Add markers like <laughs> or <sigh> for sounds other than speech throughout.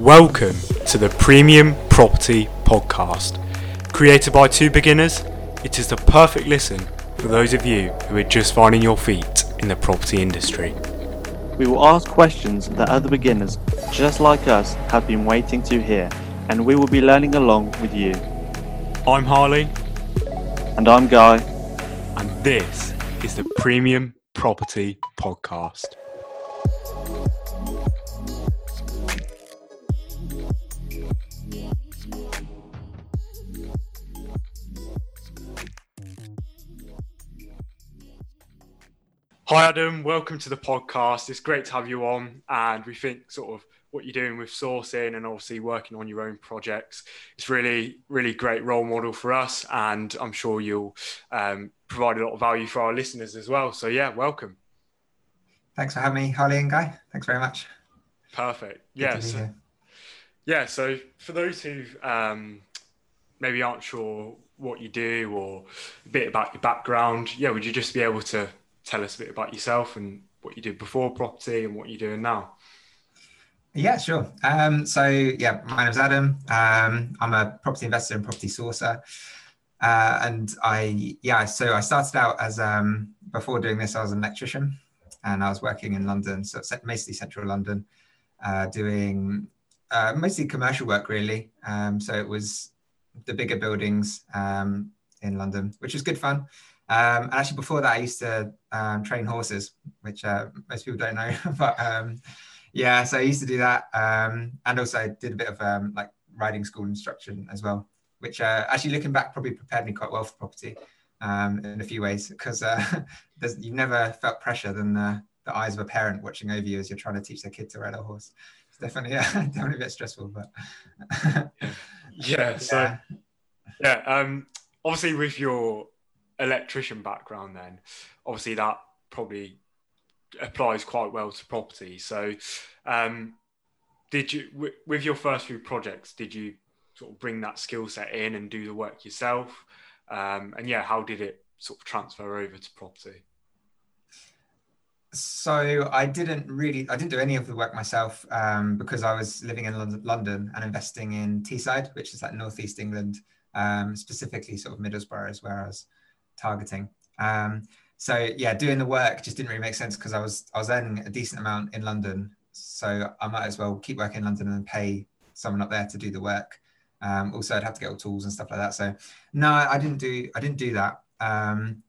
Welcome to the Premium Property Podcast. Created by two beginners, it is the perfect listen for those of you who are just finding your feet in the property industry. We will ask questions that other beginners, just like us, have been waiting to hear, and we will be learning along with you. I'm Harley, And I'm Guy. and this is the Premium Property Podcast. Hi, Adam. Welcome to the podcast. It's great to have you on. And we think sort of what you're doing with sourcing and obviously working on your own projects is really, really great role model for us. And I'm sure you'll um, provide a lot of value for our listeners as well. So, yeah, welcome. Thanks for having me, Harley and Guy. Thanks very much. Perfect. Good to be Yeah, so for those who um, maybe aren't sure what you do or a bit about your background, yeah, would you just be able to tell us a bit about yourself and what you did before property and what you're doing now? Yeah, sure. Um, so yeah, my name's Adam. Um, I'm a property investor and property sourcer. Uh, and I, yeah, so I started out as, um, before doing this, I was an electrician and I was working in London, so mostly central London, uh, doing uh, mostly commercial work really. Um, so it was the bigger buildings um, in London, which was good fun. Um, and actually, before that, I used to um, train horses, which uh, most people don't know. <laughs> but um, yeah, so I used to do that, um, and also I did a bit of um, like riding school instruction as well, which uh, actually, looking back, probably prepared me quite well for property um, in a few ways because uh, <laughs> you've never felt pressure than the, the eyes of a parent watching over you as you're trying to teach their kid to ride a horse. It's definitely <laughs> yeah, definitely a bit stressful, but Yeah, so yeah. yeah, um, obviously with your electrician background, then obviously that probably applies quite well to property. So, um, did you with, with your first few projects, did you sort of bring that skill set in and do the work yourself? Um, and yeah, how did it sort of transfer over to property? So I didn't really, I didn't do any of the work myself um, because I was living in London, London and investing in Teesside, which is like northeast England, um, specifically sort of Middlesbrough is where I was targeting. Um, so yeah, doing the work just didn't really make sense because I was I was earning a decent amount in London, so I might as well keep working in London and pay someone up there to do the work. Um, also, I'd have to get all tools and stuff like that. So no, I didn't do I didn't do that. Um,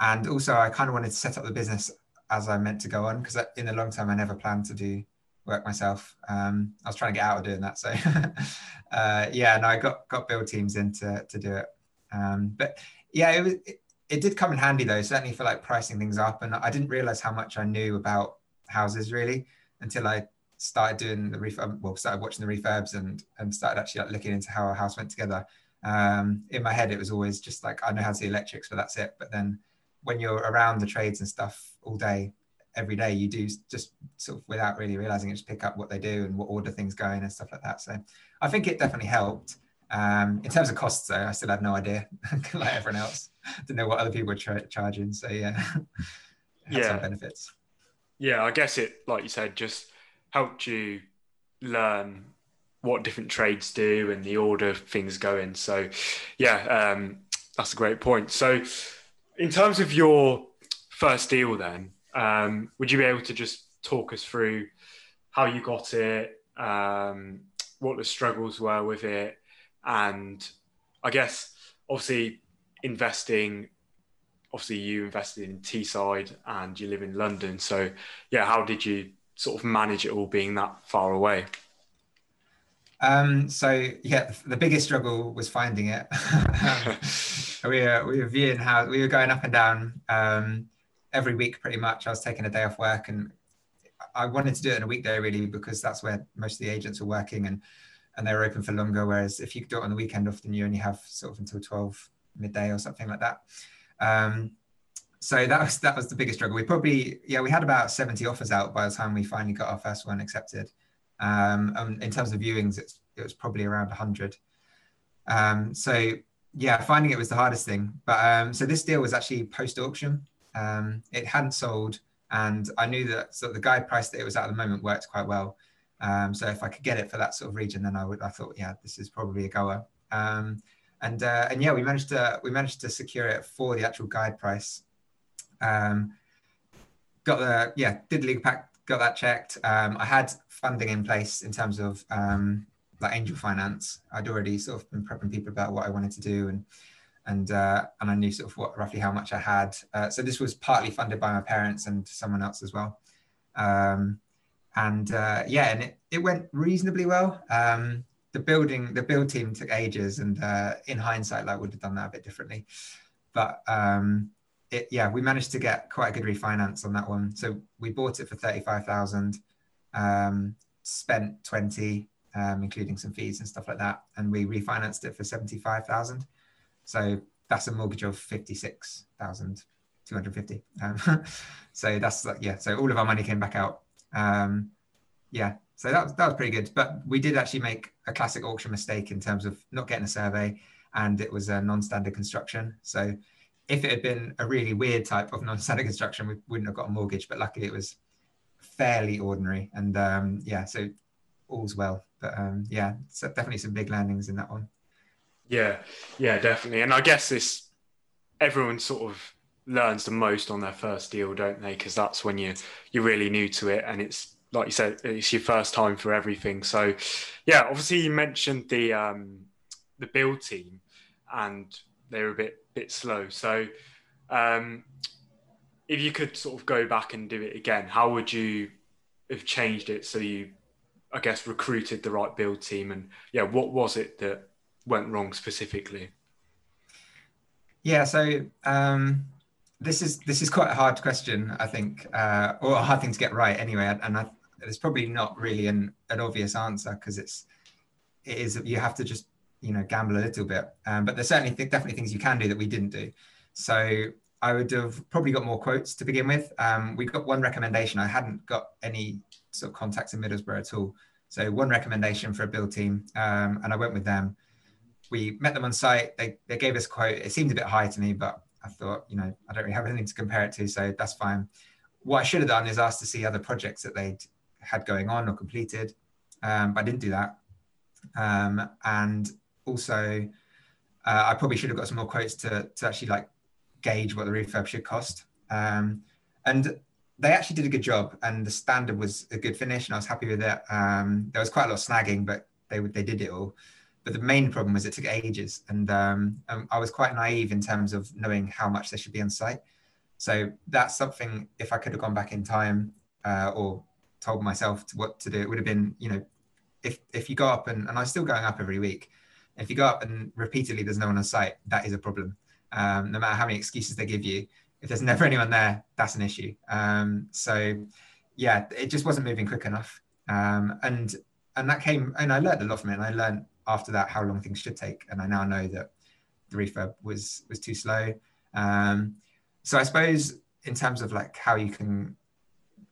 and also, I kind of wanted to set up the business as I meant to go on because in the long term I never planned to do work myself. Um, I was trying to get out of doing that. So <laughs> uh, yeah, no, I got got build teams in to, to do it. Um, but yeah, it was it, it did come in handy though, certainly for like pricing things up. And I didn't realize how much I knew about houses really until I started doing the refurb, well, started watching the refurbs and and started actually like looking into how a house went together. Um, in my head, it was always just like I know how to do electrics, but that's it. But then when you're around the trades and stuff all day, every day, you do just sort of without really realizing it, just pick up what they do and what order things go in and stuff like that. So I think it definitely helped. Um, in terms of costs, though, I still had no idea, <laughs> like everyone else. Didn't know what other people were tra- charging. So yeah, it <laughs> had some Yeah. benefits. Yeah, I guess it, like you said, just helped you learn what different trades do and the order things go in. So, yeah, um, that's a great point. So, in terms of your first deal, then, um, would you be able to just talk us through how you got it, um, what the struggles were with it, and I guess obviously investing. Obviously, you invested in Teesside and you live in London. So, yeah, how did you sort of manage it all being that far away? Um, so yeah, the biggest struggle was finding it. <laughs> we were we were viewing how we were going up and down um, every week pretty much. I was taking a day off work and I wanted to do it in a weekday really because that's where most of the agents were working and and they were open for longer. Whereas if you do it on the weekend, often you only have sort of until twelve midday or something like that. Um, so that was that was the biggest struggle. We probably yeah we had about seventy offers out by the time we finally got our first one accepted. Um, and in terms of viewings, it was probably around 100. Um, so yeah, finding it was the hardest thing. But um, so this deal was actually post auction. Um, it hadn't sold, and I knew that so the guide price that it was at the moment worked quite well. Um, so if I could get it for that sort of region, then I would. I thought, yeah, this is probably a goer. Um, and uh, and yeah, we managed to we managed to secure it for the actual guide price. Um, got the yeah, did legal pack, got that checked. Um, I had funding in place in terms of um, like angel finance. I'd already sort of been prepping people about what I wanted to do and and uh, and I knew sort of what roughly how much I had. Uh, so this was partly funded by my parents and someone else as well. Um, and uh, yeah, and it, it went reasonably well. Um, the building, the build team took ages, and uh, in hindsight, like would have done that a bit differently. But um, it, yeah, we managed to get quite a good refinance on that one. So we bought it for thirty-five thousand, um, spent twenty, um, including some fees and stuff like that, and we refinanced it for seventy-five thousand. So that's a mortgage of fifty-six thousand two hundred fifty. Um, <laughs> so that's yeah. So all of our money came back out. Um, yeah, so that was, that was pretty good. But we did actually make a classic auction mistake in terms of not getting a survey, and it was a non-standard construction. So if it had been a really weird type of <laughs> non-standard construction, we wouldn't have got a mortgage. But luckily, it was fairly ordinary, and um, yeah, so all's well. But um, yeah, so definitely some big landings in that one. Yeah, yeah, definitely. And I guess this everyone sort of learns the most on their first deal, don't they? Because that's when you you're really new to it, and it's like you said, it's your first time for everything. So, yeah, obviously you mentioned the um, the build team, and they're a bit bit slow. So, um, if you could sort of go back and do it again, how would you have changed it so you, I guess, recruited the right build team? And yeah, what was it that went wrong specifically? Yeah, so um, this is this is quite a hard question, I think, uh, or a hard thing to get right anyway. And I, there's probably not really an, an obvious answer because it's it is you have to just you know gamble a little bit. Um, but there's certainly th- definitely things you can do that we didn't do. So I would have probably got more quotes to begin with. Um, we got one recommendation. I hadn't got any sort of contacts in Middlesbrough at all. So one recommendation for a build team, um, and I went with them. We met them on site. They, they gave us a quote. It seemed a bit high to me, but I thought, you know, I don't really have anything to compare it to, so that's fine. What I should have done is asked to see other projects that they'd had going on or completed, um, but I didn't do that. Um, and also, uh, I probably should have got some more quotes to, to actually like gauge what the refurb should cost. Um, and they actually did a good job, and the standard was a good finish, and I was happy with it. Um, there was quite a lot of snagging, but they they did it all. But the main problem was it took ages, and um, I was quite naive in terms of knowing how much there should be on site. So that's something. If I could have gone back in time, uh, or told myself to what to do, it would have been, you know, if if you go up and and I'm still going up every week. If you go up and repeatedly there's no one on site, that is a problem. Um, no matter how many excuses they give you, if there's never <laughs> anyone there, that's an issue. Um, so yeah, it just wasn't moving quick enough. Um, and and that came and I learned a lot from it. And I learned after that how long things should take. And I now know that the refurb was was too slow. Um, so I suppose in terms of like how you can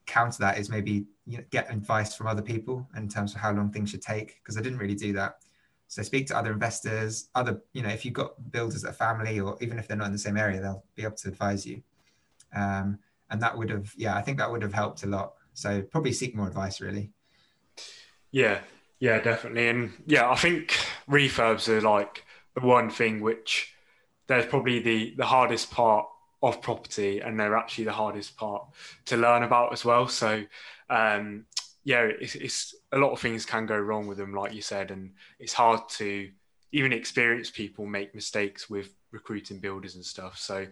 counter that is maybe you know, get advice from other people in terms of how long things should take because I didn't really do that. So speak to other investors, other you know if you've got builders at a family or even if they're not in the same area, they'll be able to advise you. Um, and that would have yeah I think that would have helped a lot. So probably seek more advice really. Yeah, yeah, definitely, and yeah, I think refurbs are like the one thing which there's probably the the hardest part of property and they're actually the hardest part to learn about as well. So um, yeah it's, it's, a lot of things can go wrong with them like you said and it's hard to even experienced people make mistakes with recruiting builders and stuff. So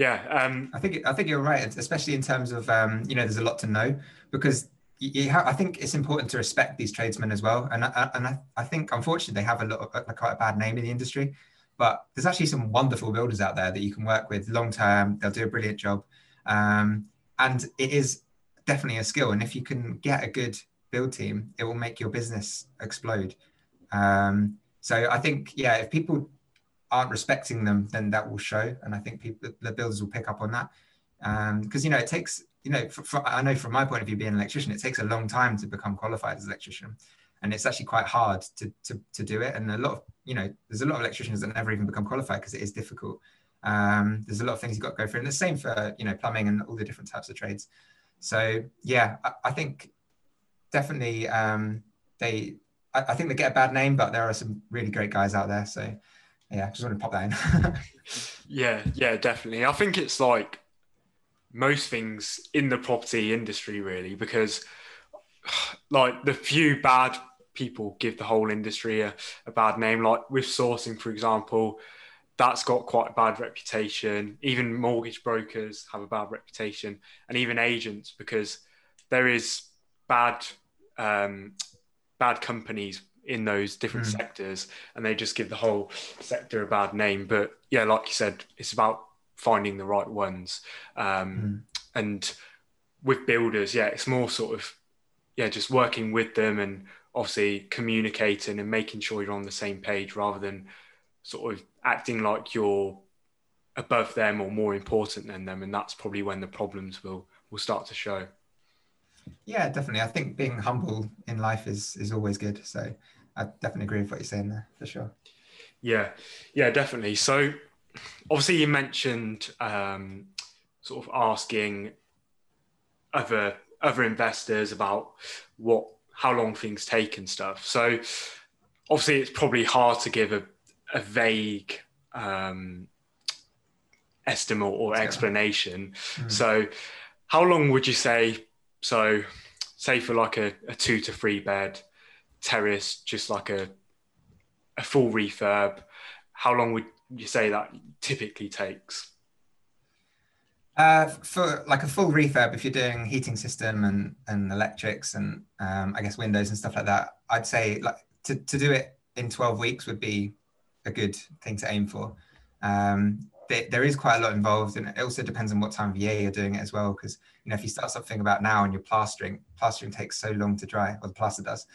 yeah um, i think i think you're right especially in terms of um, you know there's a lot to know because have, I think it's important to respect these tradesmen as well, and I, and I, I think unfortunately they have a lot of a, quite a bad name in the industry. But there's actually some wonderful builders out there that you can work with long term. They'll do a brilliant job. Um, and it is definitely a skill. And if you can get a good build team, it will make your business explode. Um, so I think, yeah, if people aren't respecting them, then that will show. And I think people, the builders will pick up on that. Because, um, you know, it takes, you know, for, for, I know from my point of view, being an electrician, it takes a long time to become qualified as an electrician and it's actually quite hard to, to, to do it. And a lot of, you know, there's a lot of electricians that never even become qualified because it is difficult. Um, there's a lot of things you've got to go through. And the same for, you know, plumbing and all the different types of trades. So yeah, I, I think definitely um, they. I, I, think they get a bad name, but there are some really great guys out there. So yeah, just want to pop that in. <laughs> yeah, yeah, definitely. I think it's like most things in the property industry, really, because <sighs> like the few bad people give the whole industry a, a bad name. Like with sourcing, for example, that's got quite a bad reputation. Even mortgage brokers have a bad reputation, and even agents because there is bad um, bad companies in those different mm. sectors, and they just give the whole sector a bad name. But yeah, like you said, it's about finding the right ones. Um, mm. And with builders, yeah, it's more sort of yeah, just working with them and obviously communicating and making sure you're on the same page rather than sort of acting like you're above them or more important than them. And that's probably when the problems will will start to show. Yeah definitely. I think being humble in life is is always good. So i definitely agree with what you're saying there for sure. Yeah. Yeah definitely. So obviously you mentioned um, sort of asking other other investors about what how long things take and stuff. So obviously it's probably hard to give a, a vague um, estimate or explanation. Mm. So how long would you say? So say for like a, a two to three bed terrace, just like a a full refurb, how long would you say that typically takes? Uh, for like a full refurb, if you're doing heating system and, and electrics and um, I guess windows and stuff like that, I'd say like to, to do it in 12 weeks would be a good thing to aim for. Um, there, there is quite a lot involved and it also depends on what time of year you're doing it as well. Because, you know, if you start something about now and you're plastering, plastering takes so long to dry, or the plaster does.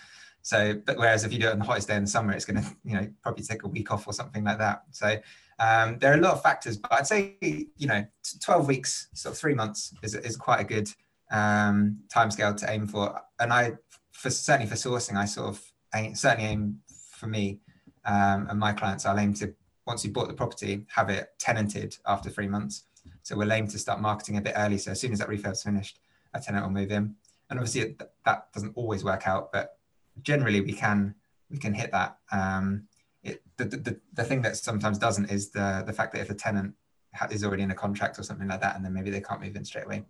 So, but whereas if you do it on the hottest day in the summer, it's going to, you know, probably take a week off or something like that. So um, there are a lot of factors, but I'd say you know 12 weeks, so three months is, is quite a good um, timescale to aim for. And I, for certainly for sourcing, I sort of aim, certainly aim for me um, and my clients. I'll aim to once you bought the property, have it tenanted after three months. So we'll aim to start marketing a bit early. So as soon as that refurb's finished, a tenant will move in. And obviously that doesn't always work out, but generally we can we can hit that. Um, it, the, the, the thing that sometimes doesn't is the the fact that if a tenant is already in a contract or something like that, and then maybe they can't move in straight away.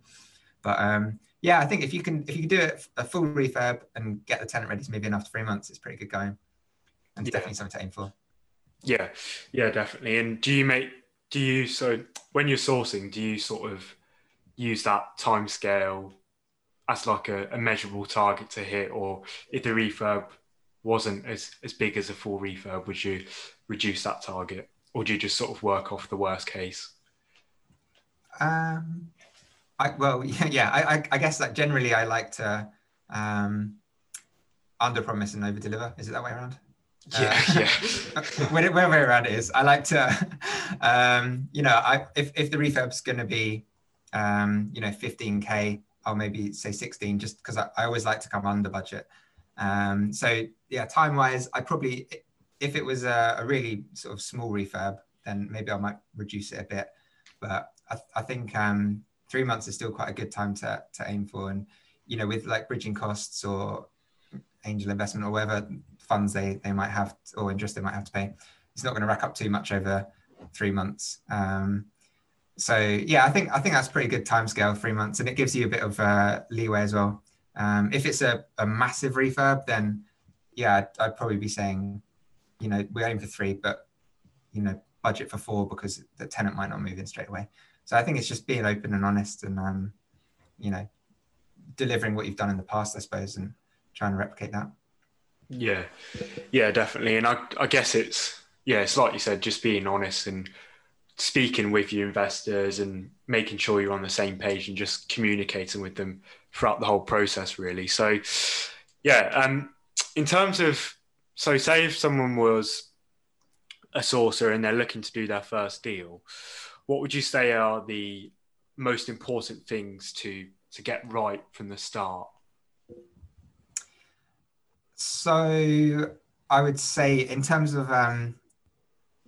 But um, yeah, I think if you can if you can do it a full refurb and get the tenant ready to move in after three months, it's pretty good going, and yeah. definitely something to aim for. Yeah, yeah, definitely. And do you make do you so when you're sourcing, do you sort of use that time scale as like a, a measurable target to hit, or if the refurb wasn't as, as big as a full refurb, would you reduce that target? Or do you just sort of work off the worst case? Um, I, well, <laughs> yeah, yeah I, I, guess that generally I like to um, under promise and over deliver. Is it that way around? Yeah, uh, <laughs> yeah. <laughs> whatever way around it is, I like to, um, you know, I if if the refurb's going to be, um, you know, 15k, I'll maybe say 16, just because I, I always like to come under budget. Um, so yeah, time wise, I probably, if it was a, a, really sort of small refurb, then maybe I might reduce it a bit. But I, I think um, three months is still quite a good time to, to aim for. And, you know, with like bridging costs or angel investment or whatever funds they, they might have or interest they might have to pay, it's not going to rack up too much over three months. Um, so yeah, I think I think that's pretty good time scale, three months, and it gives you a bit of uh, leeway as well. Um, if it's a, a massive refurb, then yeah, I'd, I'd, probably be saying, you know, we aim for three, but you know, budget for four because the tenant might not move in straight away. So I think it's just being open and honest, and um, you know, delivering what you've done in the past, I suppose, and trying to replicate that. Yeah, yeah, definitely. And I, I guess it's yeah, it's like you said, just being honest and speaking with your investors and making sure you're on the same page and just communicating with them throughout the whole process, really. So, yeah, um, in terms of, so say if someone was a sourcer and they're looking to do their first deal, what would you say are the most important things to to get right from the start? So I would say in terms of um,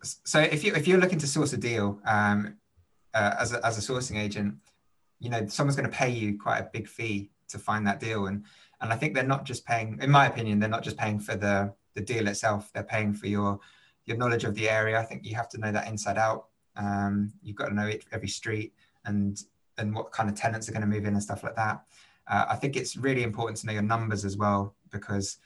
so if you if you're looking to source a deal um, uh, as a, as a sourcing agent, you know someone's going to pay you quite a big fee to find that deal and And I think they're not just paying, in my opinion, they're not just paying for the the deal itself. They're paying for your your knowledge of the area. I think you have to know that inside out. Um, you've got to know it, every street and and what kind of tenants are going to move in and stuff like that. Uh, I think it's really important to know your numbers as well because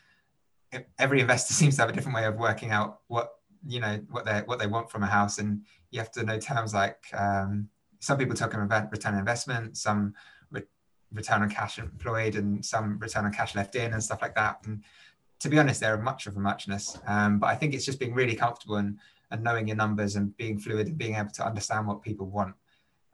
every investor <laughs> seems to have a different way of working out what you know what they what they want from a house, and you have to know terms like um, some people talk about return on investment, some re- return on cash employed, and some return on cash left in, and stuff like that. And to be honest, there are much of a muchness. Um, but I think it's just being really comfortable and, and knowing your numbers and being fluid and being able to understand what people want.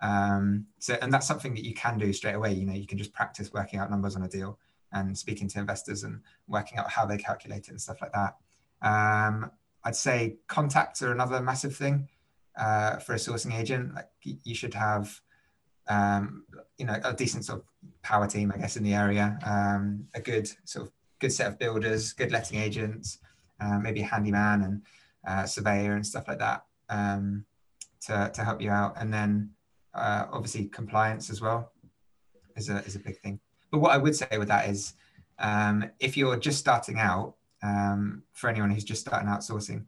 Um, so, and that's something that you can do straight away. You know, you can just practice working out numbers on a deal and speaking to investors and working out how they calculate it and stuff like that. Um, I'd say contacts are another massive thing uh, for a sourcing agent. Like you should have, um, you know, a decent sort of power team, I guess, in the area, um, a good sort of good set of builders, good letting agents, uh, maybe a handyman and uh, surveyor and stuff like that um, to, to help you out. And then uh, obviously compliance as well is a, is a big thing. But what I would say with that is um, if you're just starting out, um, for anyone who's just starting outsourcing,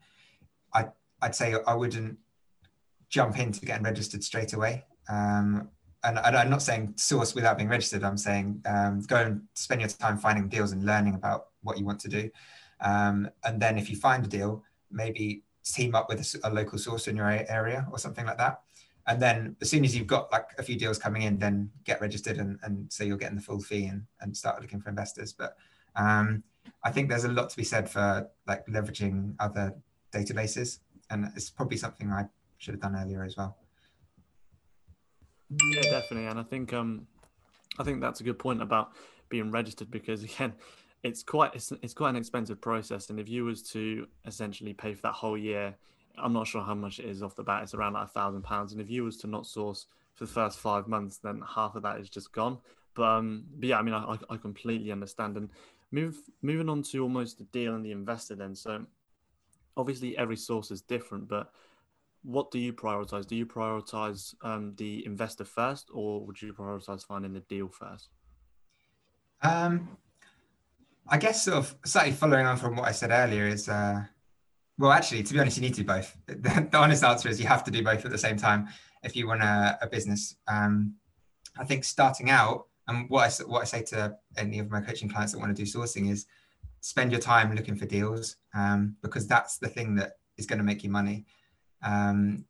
I, I'd say I wouldn't jump into getting registered straight away. Um, and, I'm not saying source without being registered. I'm saying um, go and spend your time finding deals and learning about what you want to do. Um, and then if you find a deal, maybe team up with a, a, local source in your area or something like that. And then as soon as you've got like a few deals coming in, then get registered and, and so you're getting the full fee and, and start looking for investors. But um, I think there's a lot to be said for like leveraging other databases. And it's probably something I should have done earlier as well. Yeah, definitely, and I think um, I think that's a good point about being registered because <laughs> again, it's quite it's, it's quite an expensive process, and if you was to essentially pay for that whole year, I'm not sure how much it is off the bat. It's around like a thousand pounds, and if you was to not source for the first five months, then half of that is just gone. But um, but yeah, I mean, I, I completely understand. And move moving on to almost the deal and the investor then. So obviously every source is different, but what do you prioritize? Do you prioritize um, the investor first, or would you prioritize finding the deal first? Um, I guess sort of slightly following on from what I said earlier is, uh, well, actually, to be honest, you need to do both. <laughs> The, the, honest answer is you have to do both at the same time if you want a, a business. Um, I think starting out, and what I what I say to any of my coaching clients that want to do sourcing is spend your time looking for deals um, because that's the thing that is going to make you money. Um,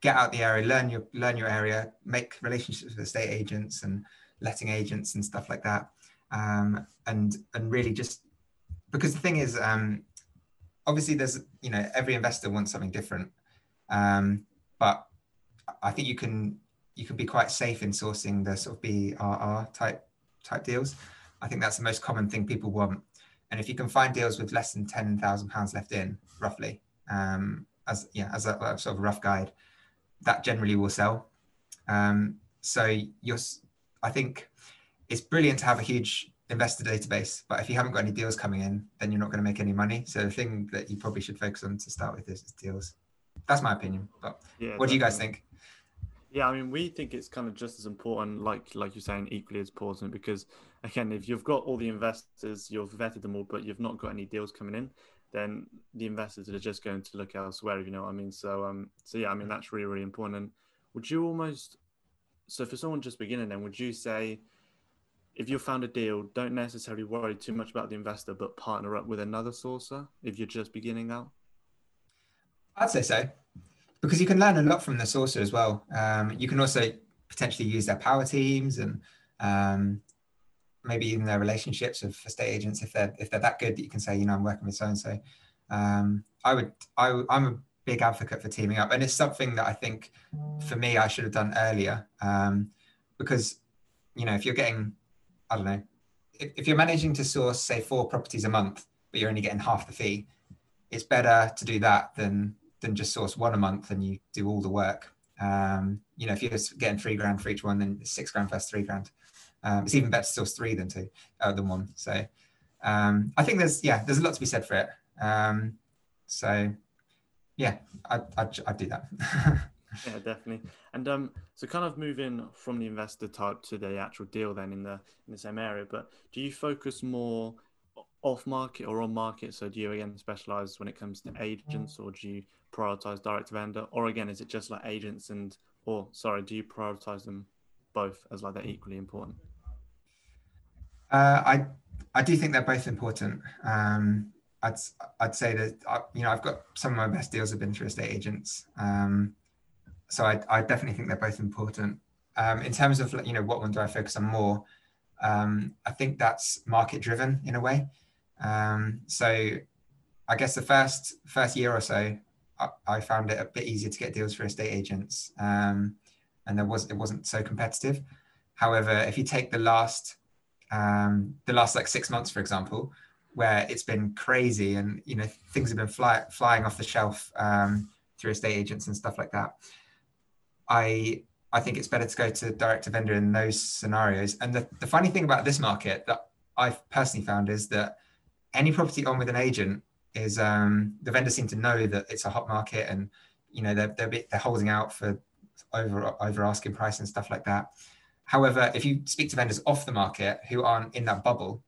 get out the area, learn your learn your area, make relationships with estate agents and letting agents and stuff like that, um, and and really just because the thing is, um, obviously there's you know every investor wants something different, um, but I think you can you can be quite safe in sourcing the sort of BRR type type deals. I think that's the most common thing people want. And if you can find deals with less than ten thousand pounds left in, roughly, um, as yeah as a, a, sort of rough guide that generally will sell. Um, so you're i think it's brilliant to have a huge investor database but if you haven't got any deals coming in then you're not going to make any money. So the thing that you probably should focus on to start with is, is deals. That's my opinion but yeah, what do you guys think yeah, I mean, we think it's kind of just as important, like like you're saying, equally as important. Because again, if you've got all the investors, you've vetted them all, but you've not got any deals coming in, then the investors are just going to look elsewhere. You know what I mean? So, um, so yeah, I mean that's really really important. And would you almost so for someone just beginning, then would you say if you found a deal, don't necessarily worry too much about the investor, but partner up with another sourcer if you're just beginning out? I'd say so, because you can learn a lot from the sourcer as well. Um, you can also potentially use their power teams and um, maybe even their relationships with estate agents if they're if they're that good that you can say you know I'm working with so and so. I would I, I'm a big advocate for teaming up, and it's something that I think for me I should have done earlier um, because you know if you're getting I don't know if, if you're managing to source say four properties a month but you're only getting half the fee, it's better to do that than than just source one a month and you do all the work. Um, you know, if you're getting three grand for each one, then six grand versus three grand. Um, it's even better to source three than two, uh, than one. So um, I think there's yeah, there's a lot to be said for it. Um, so yeah, I I I'd do that. <laughs> yeah, definitely. And um, so kind of moving from the investor type to the actual deal, then in the in the same area. But do you focus more off market or on market? So do you again specialize when it comes to agents, or do you prioritize direct to vendor, or again is it just like agents and or sorry, do you prioritize them both as like they're equally important? Uh, I I do think they're both important. Um, I'd I'd say that uh, you know I've got some of my best deals have been through estate agents. Um, so I, I definitely think they're both important. Um, in terms of you know what one do I focus on more, um, I think that's market driven in a way. Um, so I guess the first first year or so, I, I, found it a bit easier to get deals for estate agents, um, and there was it wasn't so competitive. However, if you take the last um, the last like six months, for example, where it's been crazy and you know things have been fly, flying off the shelf um, through estate agents and stuff like that. I I think it's better to go to direct to vendor in those scenarios. And the, the funny thing about this market that I've personally found is that any property on with an agent is um, the vendors seem to know that it's a hot market and you know they're, they're, they're holding out for over over asking price and stuff like that. However, if you speak to vendors off the market who aren't in that bubble,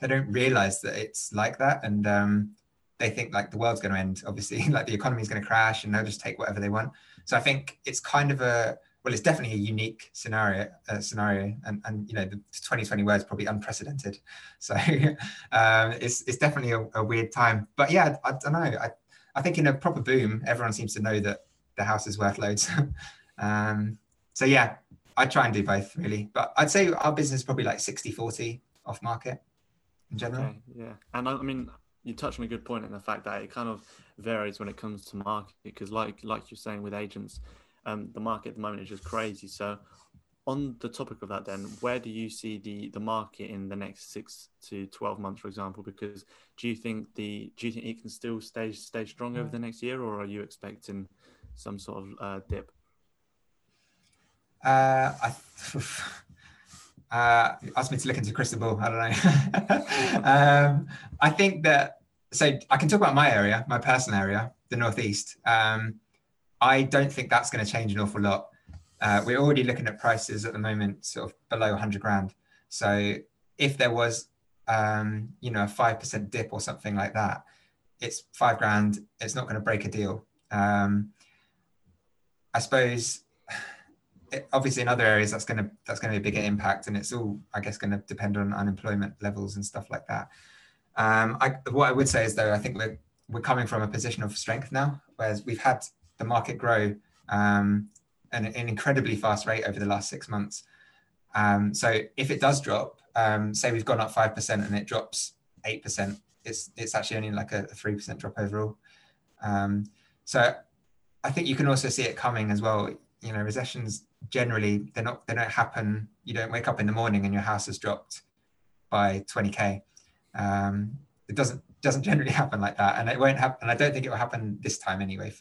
they don't realize that it's like that and um, they think like the world's going to end obviously <laughs> like the economy is going to crash and they'll just take whatever they want so I think it's kind of a well, it's definitely a unique scenario. Uh, scenario, and and you know, the 2020 word is probably unprecedented. So <laughs> um, it's it's definitely a, a, weird time. But yeah, I, I don't know. I I think in a proper boom, everyone seems to know that the house is worth loads. <laughs> um, so yeah, I try and do both really. But I'd say our business is probably like 60 40 off market in general. Okay, yeah, and I, I mean, you touched on a good point in the fact that it kind of varies when it comes to market because like like you're saying with agents um, the market at the moment is just crazy so on the topic of that then where do you see the the market in the next six to 12 months for example because do you think the do you think it can still stay stay strong over the next year or are you expecting some sort of uh, dip uh, I, <laughs> uh, asked me to look into crystal ball. I don't know. <laughs> um, I think that so I can talk about my area, my personal area, the Northeast. Um, I don't think that's going to change an awful lot. Uh, we're already looking at prices at the moment, sort of below 100 grand. So if there was, um, you know, a five percent dip or something like that, it's five grand. It's not going to break a deal. Um, I suppose. It, obviously, in other areas, that's going to that's going to be a bigger impact, and it's all, I guess, going to depend on unemployment levels and stuff like that. Um, I, what I would say is though, I think we're we're coming from a position of strength now, whereas we've had the market grow um, at an incredibly fast rate over the last six months. Um, so if it does drop, um, say we've gone up five percent and it drops eight percent, it's it's actually only like a three percent drop overall. Um, so I think you can also see it coming as well. You know, recessions generally they're not they don't happen. You don't wake up in the morning and your house has dropped by 20k. Um, it doesn't doesn't generally <laughs> happen like that, and it won't happen. And I don't think it will happen this time anyway,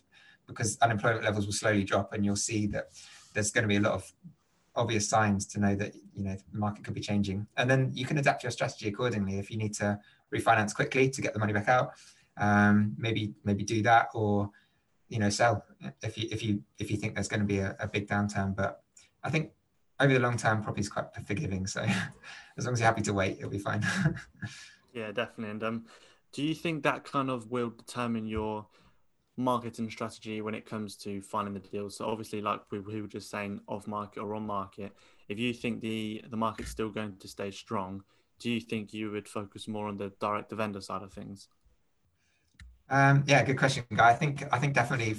because unemployment levels will slowly drop, and you'll see that there's going to be a lot of obvious signs to know that you know the market could be changing, and then you can adapt your strategy accordingly. If you need to refinance quickly to get the money back out, um, maybe maybe do that, or you know sell if you if you if you think there's going to be a, a big downturn. But I think over the long term, property is quite forgiving. So <laughs> as long as you're happy to wait, it'll be fine. <laughs> Yeah, definitely. And um, do you think that kind of will determine your marketing strategy when it comes to finding the deals? So obviously, like we, we were just saying, off market or on market, if you think the the market's still going to stay strong, do you think you would focus more on the direct to vendor side of things? Um, yeah, good question, guy. I think I think definitely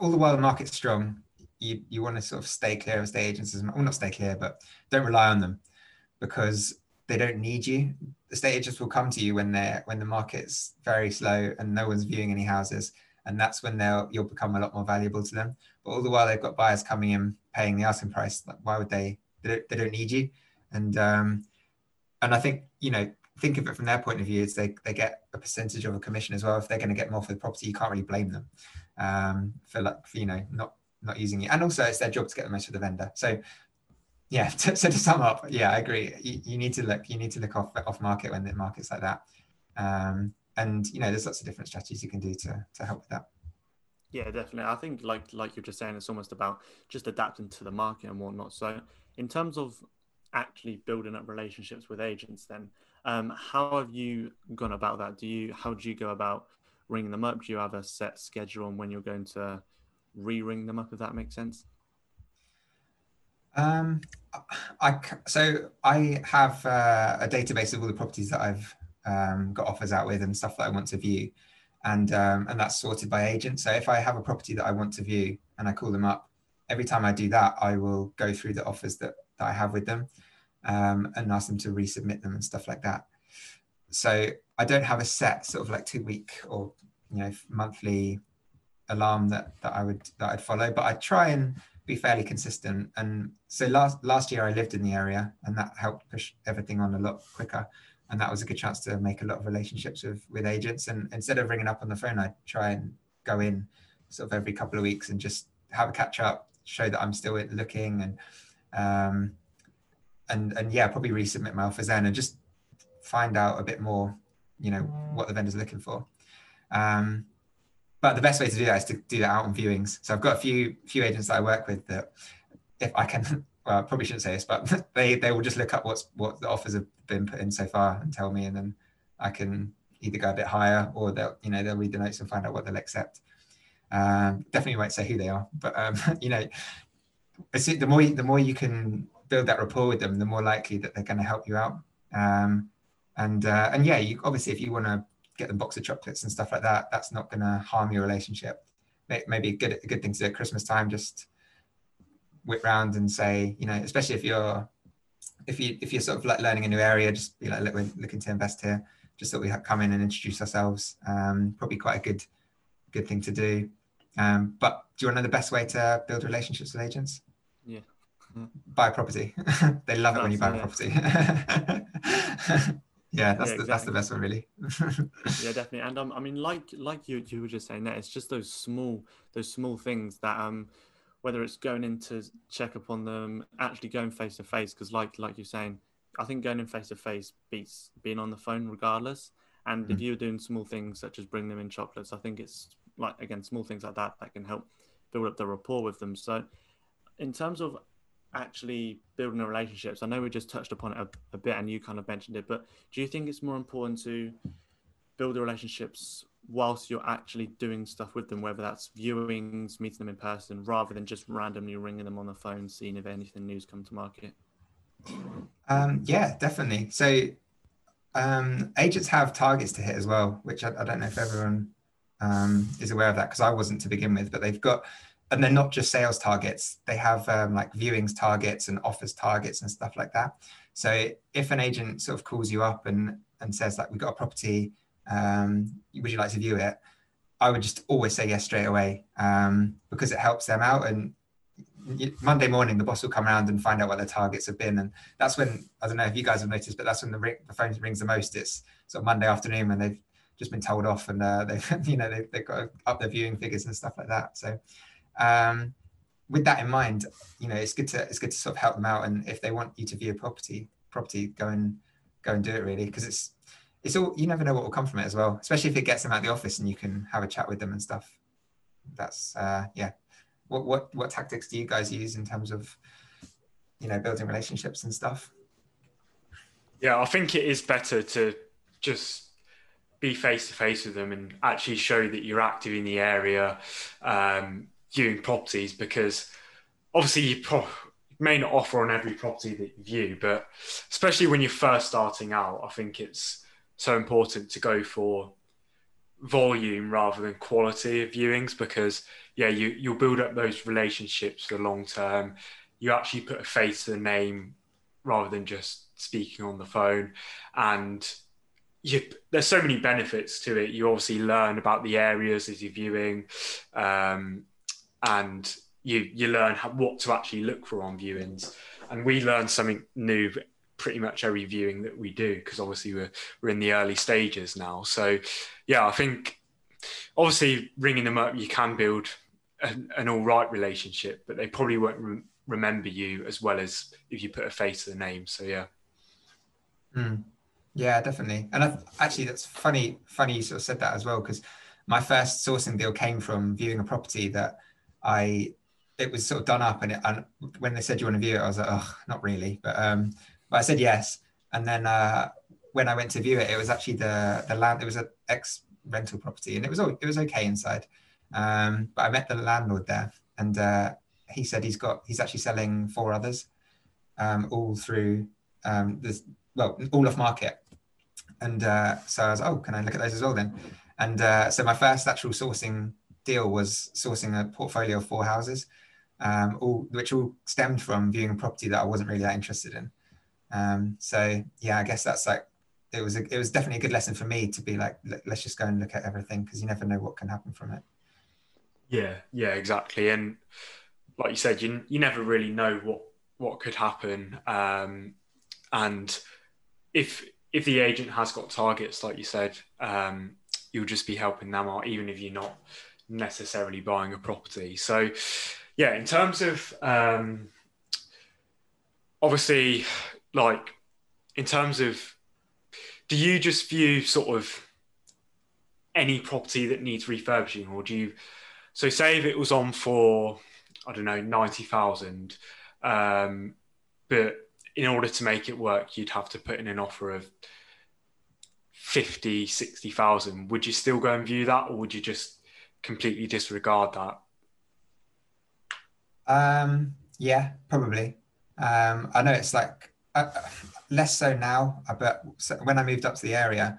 all the while the market's strong, you you want to sort of stay clear of estate agents well, not stay clear, but don't rely on them because they don't need you. The estate agents will come to you when they're when the market's very slow and no one's viewing any houses, and that's when they'll you'll become a lot more valuable to them. But all the while they've got buyers coming in paying the asking price. Like why would they? They don't, they don't need you, and um, and I think you know think of it from their point of view. It's they they get a percentage of a commission as well. If they're going to get more for the property, you can't really blame them um, for like for, you know not not using it. And also it's their job to get the most for the vendor. So yeah, <laughs> so to sum up, yeah, I agree. You, you, need to look, you need to look off off market when the market's like that. Um, and you know, there's lots of different strategies you can do to to help with that. Yeah, definitely. I think like like you're just saying, it's almost about just adapting to the market and whatnot. So in terms of actually building up relationships with agents, then um, how have you gone about that? Do you how do you go about ringing them up? Do you have a set schedule on when you're going to re-ring them up? If that makes sense. Um, I so I have uh, a database of all the properties that I've um, got offers out with and stuff that I want to view, and um, and that's sorted by agent. So if I have a property that I want to view and I call them up, every time I do that, I will go through the offers that, that I have with them, um, and ask them to resubmit them and stuff like that. So I don't have a set sort of like two week or you know monthly alarm that that I would that I'd follow, but I try and be fairly consistent. And so last last year I lived in the area, and that helped push everything on a lot quicker. And that was a good chance to make a lot of relationships with with agents. And instead of ringing up on the phone, I try and go in sort of every couple of weeks and just have a catch up, show that I'm still looking, and um, and and yeah, probably resubmit my offers then, and just find out a bit more, you know, what the vendor's looking for. Um, but the best way to do that is to do that out on viewings. So I've got a few few agents that I work with that if I can well, I probably shouldn't say this, but <laughs> they they will just look up what's what the offers have been put in so far and tell me, and then I can either go a bit higher or they'll you know they'll read the notes and find out what they'll accept. Um, definitely won't say who they are, but um, <laughs> you know, the more the more you can build that rapport with them, the more likely that they're going to help you out. Um, and uh, and yeah, you obviously if you want to get them box of chocolates and stuff like that. That's not going to harm your relationship. Maybe a good a good thing to do at Christmas time. Just whip round and say, you know, especially if you're if you if you're sort of like learning a new area, just be like, look, we're looking to invest here. Just that we come in and introduce ourselves. Um, probably quite a good good thing to do. Um, but do you want to know the best way to build relationships with agents? Yeah. Buy a property. <laughs> they love it when you buy a property. <laughs> yeah that's yeah, the, that's the best one really <laughs> yeah definitely and um, i mean like like you you were just saying that it's just those small those small things that um whether it's going in to check up on them actually going face to face because like like you're saying i think going in face to face beats being on the phone regardless and mm-hmm. if you're doing small things such as bring them in chocolates i think it's like again small things like that that can help build up the rapport with them so in terms of actually building the relationships? I know we just touched upon it a, a, bit and you kind of mentioned it, but do you think it's more important to build the relationships whilst you're actually doing stuff with them, whether that's viewings, meeting them in person, rather than just randomly ringing them on the phone, seeing if anything new's come to market? Um, yeah, definitely. So um, agents have targets to hit as well, which I, I don't know if everyone um, is aware of that because I wasn't to begin with, but they've got and they're not just sales targets they have um, like viewings targets and offers targets and stuff like that so if an agent sort of calls you up and and says like we've got a property um, would you like to view it? I would just always say yes straight away um, because it helps them out. And monday morning the boss will come around and find out what their targets have been. And that's when i don't know if you guys have noticed but that's when the, ring, the phone rings the most. It's sort of monday afternoon when they've just been told off and uh, <laughs> they've you know they've, they've got up their viewing figures and stuff like that. So um, with that in mind, you know, it's good to it's good to sort of help them out, and if they want you to view a property, property, go and go and do it really, because it's it's all you never know what will come from it as well, especially if it gets them out of the office and you can have a chat with them and stuff. That's uh, yeah. What what what tactics do you guys use in terms of you know building relationships and stuff? Yeah, I think it is better to just be face to face with them and actually show that you're active in the area. Um, viewing properties because obviously you pro- may not offer on every property that you view, but especially when you're first starting out, I think it's so important to go for volume rather than quality of viewings because yeah, you you'll build up those relationships for the long term. You actually put a face to the name rather than just speaking on the phone, and you, there's so many benefits to it. You obviously learn about the areas as you're viewing. Um, and you you learn how, what to actually look for on viewings. And we learn something new pretty much every viewing that we do because obviously we're we're in the early stages now. So yeah, I think obviously ringing them up you can build an, an all right relationship, but they probably won't re- remember you as well as if you put a face to the name. So yeah. Mm. Yeah, definitely. And I, actually, that's funny. Funny you sort of said that as well because my first sourcing deal came from viewing a property that I it was sort of done up, and, it, and when they said you want to view it, I was like, oh, not really, but um, but I said yes, and then uh, when I went to view it, it was actually the the land. It was an ex rental property, and it was it was okay inside. Um, but I met the landlord there, and uh, he said he's got he's actually selling four others, um, all through um, this well all off market. And uh, so I was, oh, can I look at those as well then? And uh, so my first actual sourcing deal was sourcing a portfolio of four houses, um, all which all stemmed from viewing a property that I wasn't really that interested in. Um, so yeah, I guess that's like it was a, it was definitely a good lesson for me to be like let's just go and look at everything because you never know what can happen from it. Yeah, yeah, exactly. And like you said, you you never really know what what could happen. Um, and if if the agent has got targets, like you said, um, you'll just be helping them out, even if you're not necessarily buying a property. So, yeah, in terms of um, obviously, like in terms of, do you just view sort of any property that needs refurbishing, or do you? So, say if it was on for, I don't know, ninety thousand, um, but in order to make it work, you'd have to put in an offer of 50, 60,000. Would you still go and view that, or would you just completely disregard that? Um, yeah, probably. Um, I know it's like uh, less so now, uh, but when I moved up to the area,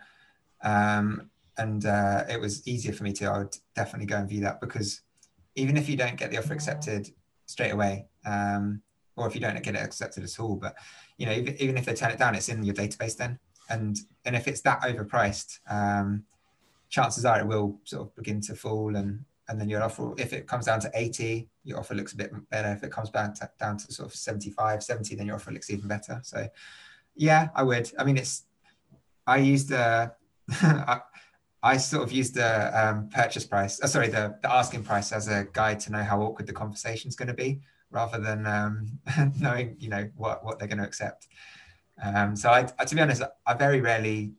um, and uh, it was easier for me to, I would definitely go and view that because even if you don't get the offer accepted straight away, um, or if you don't get it accepted at all, but you know, even, even if they turn it down, it's in your database then, and and if it's that overpriced, um, chances are it will sort of begin to fall and and then your offer if it comes down to 80 your offer looks a bit better. If it comes back to, down to sort of 75 70 then your offer looks even better. So yeah i would. I mean it's i used the <laughs> I, sort of used the um, purchase price oh, sorry the, the asking price as a guide to know how awkward the conversation is going to be rather than um, <laughs> knowing you know what what they're going to accept. Um, so I, I, to be honest i very rarely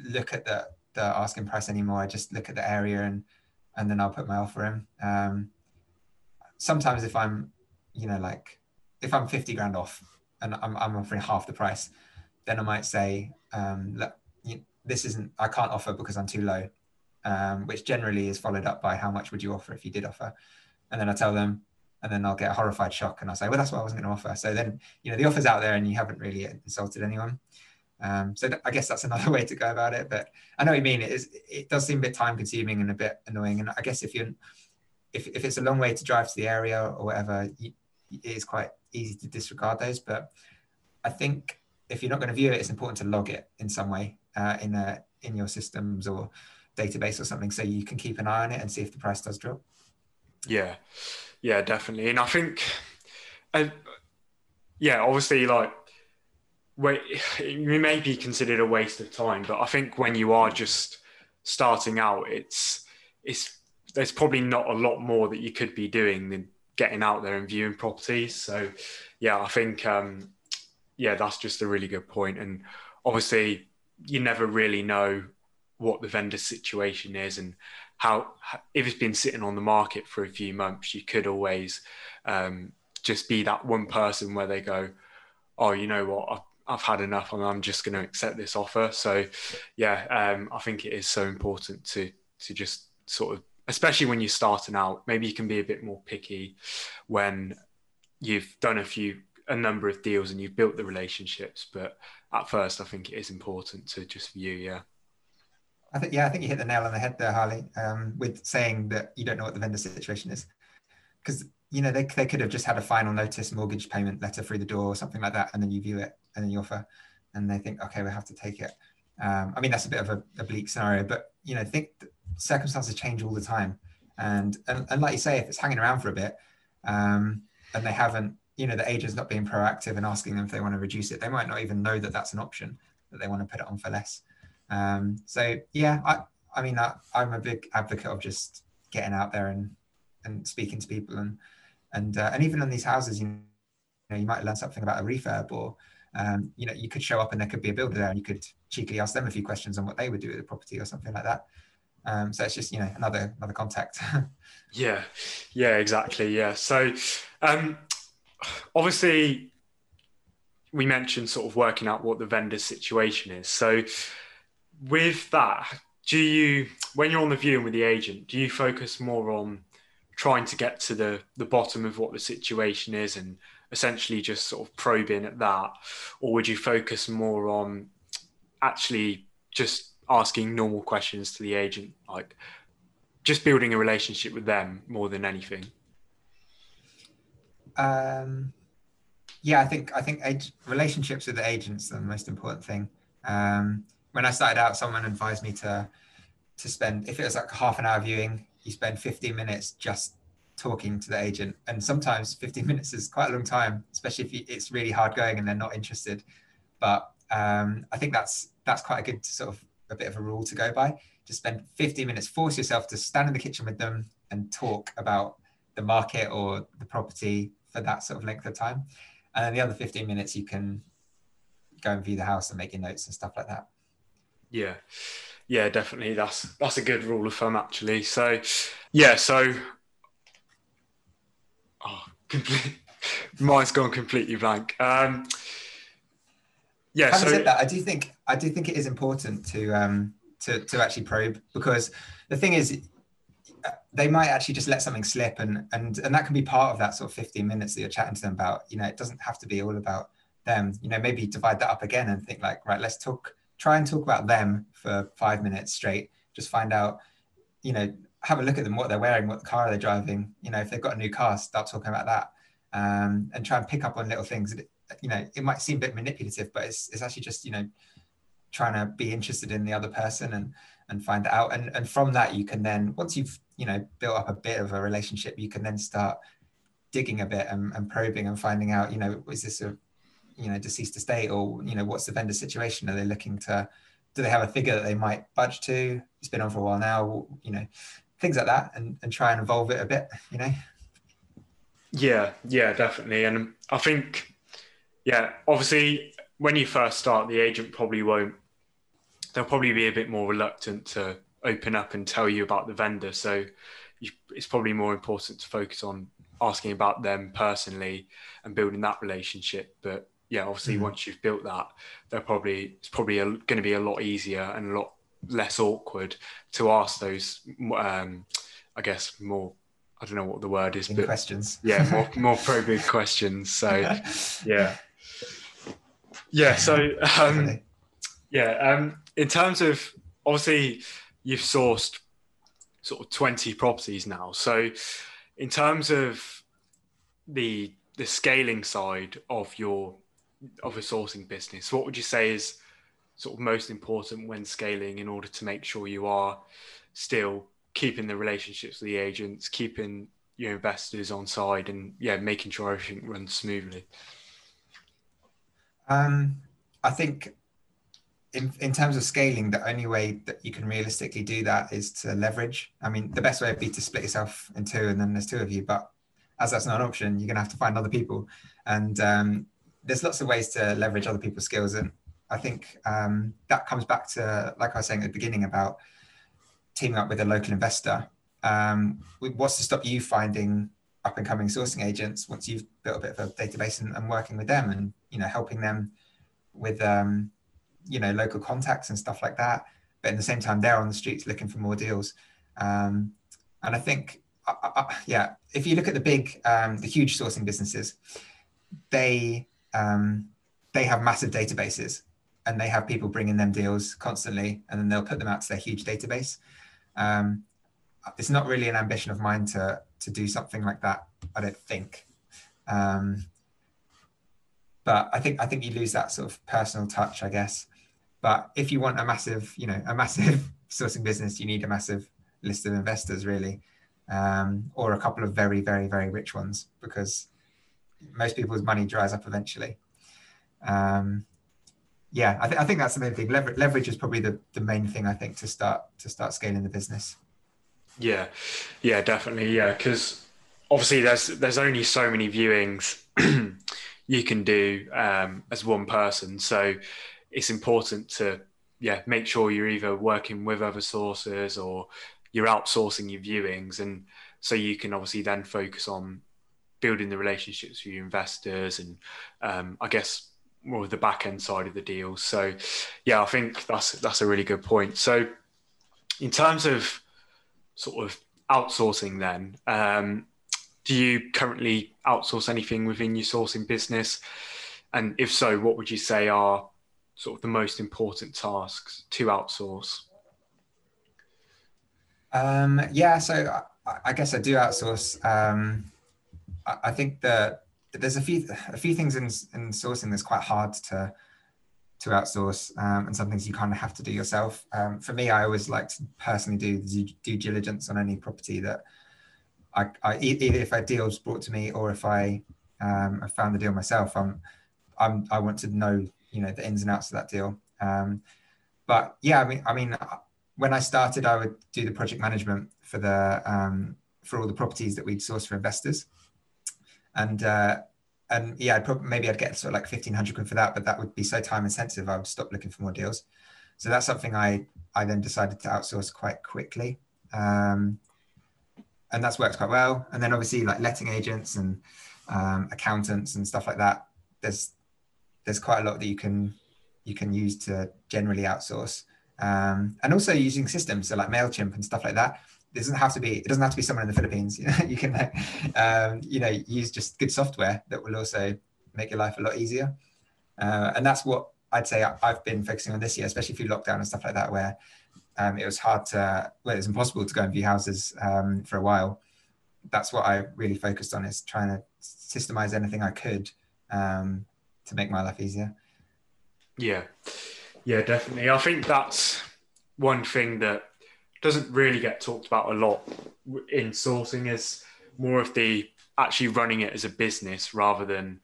look at the the asking price anymore. I just look at the area and and then I'll put my offer in. Um, sometimes if I'm, you know, like if I'm 50 grand off and I'm, I'm offering half the price, then I might say, um, look, you, this isn't, I can't offer because I'm too low, um, which generally is followed up by how much would you offer if you did offer? And then I tell them, and then I'll get a horrified shock and I'll say, well, that's what I wasn't going to offer. So then, you know, the offer's out there and you haven't really insulted anyone. Um, so I guess that's another <laughs> way to go about it. But I know what you mean. It is. It does seem a bit time consuming and a bit annoying. And I guess if you're, if, if it's a long way to drive to the area or whatever, you, it is quite easy to disregard those. But I think if you're not going to view it, it's important to log it in some way uh, in a in your systems or database or something, so you can keep an eye on it and see if the price does drop. Yeah, yeah, definitely. And I think, uh, yeah, obviously, like it may be considered a waste of time, but I think when you are just starting out, it's it's there's probably not a lot more that you could be doing than getting out there and viewing properties. So, yeah, I think um, yeah, that's just a really good point. And obviously, you never really know what the vendor situation is and how if it's been sitting on the market for a few months, you could always um, just be that one person where they go, oh, you know what, I've had enough and I'm just going to accept this offer. So, yeah, um, I think it is so important to to just sort of, especially when you're starting out, maybe you can be a bit more picky when you've done a few a number of deals and you've built the relationships. But at first, I think it is important to just view, yeah. I think yeah, I think you hit the nail on the head there, Harley, um, with saying that you don't know what the vendor situation is, because you know they, they could have just had a final notice mortgage payment letter through the door or something like that, and then you view it and then you offer, and they think, okay, we have to take it. Um, I mean, that's a bit of a, a, bleak scenario, but you know, think circumstances change all the time, and, and and like you say, if it's hanging around for a bit, um, and they haven't, you know, the agent's not being proactive and asking them if they want to reduce it, they might not even know that that's an option that they want to put it on for less. Um, so yeah, I I mean, I, I'm a big advocate of just getting out there and and speaking to people and and uh, and even on these houses, you know, you might learn something about a refurb or um, you know, you could show up and there could be a builder there and you could cheekily ask them a few questions on what they would do with the property or something like that. Um, so it's just you know another another contact. <laughs> yeah, yeah, exactly. Yeah. So um, obviously we mentioned sort of working out what the vendor situation is. So with that, do you when you're on the viewing with the agent, do you focus more on trying to get to the the bottom of what the situation is and essentially just sort of probing at that, or would you focus more on actually just asking normal questions to the agent, like just building a relationship with them more than anything? Um, yeah, I think I think age, relationships with the agents are the most important thing. Um, when I started out, someone advised me to to spend if it was like half an hour viewing, you spend 15 minutes just talking to the agent, and sometimes 15 <laughs> minutes is quite a long time, especially if it's really hard going and they're not interested. But um, I think that's that's quite a good sort of a bit of a rule to go by. Just spend 15 minutes, force yourself to stand in the kitchen with them and talk about the market or the property for that sort of length of time. And then the other 15 minutes, you can go and view the house and make your notes and stuff like that. Yeah. Yeah, definitely. That's that's a good rule of thumb actually. So yeah, so oh complete <laughs> mine's gone completely blank. Um yeah, Having so, said that, I do think I do think it is important to um to to actually probe because the thing is they might actually just let something slip and and and that can be part of that sort of 15 minutes that you're chatting to them about you know it doesn't have to be all about them you know maybe divide that up again and think like right let's talk try and talk about them for five minutes straight. Just find out you know have a look at them what they're wearing what car they're driving. You know if they've got a new car start talking about that um, and try and pick up on little things. You know it might seem a bit manipulative but it's, it's actually just you know trying to be interested in the other person and and find that out. And and from that you can then once you've you know built up a bit of a relationship you can then start digging a bit and, and probing and finding out you know is this a you know deceased estate or you know what's the vendor situation are they looking to do they have a figure that they might budge to it's been on for a while now you know things like that and, and try and evolve it a bit you know yeah yeah definitely and i think yeah obviously when you first start the agent probably won't they'll probably be a bit more reluctant to open up and tell you about the vendor. So you, it's probably more important to focus on asking about them personally and building that relationship. But yeah, obviously mm-hmm. once you've built that, they're probably it's probably going to be a lot easier and a lot less awkward to ask those. Um, I guess more. I don't know what the word is, but questions. Yeah, more <laughs> more probing questions. So <laughs> yeah, yeah. So um, yeah, um, in terms of obviously you've sourced sort of 20 properties now. So in terms of the the scaling side of your of a sourcing business, what would you say is sort of most important when scaling in order to make sure you are still keeping the relationships with the agents, keeping your investors on side and yeah, making sure everything runs smoothly? Um, I think in, in terms of scaling, the only way that you can realistically do that is to leverage. I mean, the best way would be to split yourself in two and then there's two of you. But as that's not an option, you're going to have to find other people. And um, there's lots of ways to leverage other people's skills. And I think um, that comes back to, like I was saying at the beginning, about teaming up with a local investor. Um, what's to stop you finding up and coming sourcing agents once you've built a bit of a database and, and working with them and you know helping them with um, you know local contacts and stuff like that but at the same time they're on the streets looking for more deals um, and i think uh, uh, uh, yeah if you look at the big um, the huge sourcing businesses they um, they have massive databases and they have people bringing them deals constantly and then they'll put them out to their huge database um, it's not really an ambition of mine to to do something like that i don't think um, but I think I think you lose that sort of personal touch, I guess. But if you want a massive, you know, a massive <laughs> sourcing business, you need a massive list of investors, really, um, or a couple of very, very, very rich ones, because most people's money dries up eventually. Um, yeah, I, th- I think that's the main thing. Lever- leverage is probably the, the main thing I think to start to start scaling the business. Yeah, yeah, definitely. Yeah, because obviously there's there's only so many viewings <clears throat> you can do um, as one person. So it's important to yeah, make sure you're either working with other sources or you're outsourcing your viewings, and so you can obviously then focus on building the relationships with your investors and um, I guess more of the back end side of the deal. So yeah, I think that's that's a really good point. So in terms of sort of outsourcing then, um, do you currently outsource anything within your sourcing business? And if so, what would you say are sort of the most important tasks to outsource? Um, yeah, so I, I, guess I do outsource. Um, I, think that there's a few a few things in, in sourcing that's quite hard to to outsource, um, and some things you kind of have to do yourself. Um, for me, I always like to personally do due diligence on any property that I, I either if a deal's brought to me or if I um, I found the deal myself. I'm I'm I want to know you know the ins and outs of that deal. Um, but yeah, I mean I mean when I started, I would do the project management for the um, for all the properties that we'd source for investors, and uh, and yeah, I'd probably maybe I'd get sort of like fifteen hundred quid for that, but that would be so time intensive. I would stop looking for more deals. So that's something I I then decided to outsource quite quickly, um, and that's worked quite well. And then obviously like letting agents and um, accountants and stuff like that. There's there's quite a lot that you can you can use to generally outsource, um, and also using systems so like Mailchimp and stuff like that it doesn't have to be it doesn't have to be someone in the Philippines. <laughs> You know, you can um, you know use just good software that will also make your life a lot easier. Uh, and that's what I'd say I've been focusing on this year, especially through lockdown and stuff like that, where um, it was hard to well, it was impossible to go and view houses um, for a while. That's what I really focused on is trying to systemize anything I could um, to make my life easier. Yeah, yeah, definitely. I think that's one thing that doesn't really get talked about a lot in sourcing is more of the actually running it as a business rather than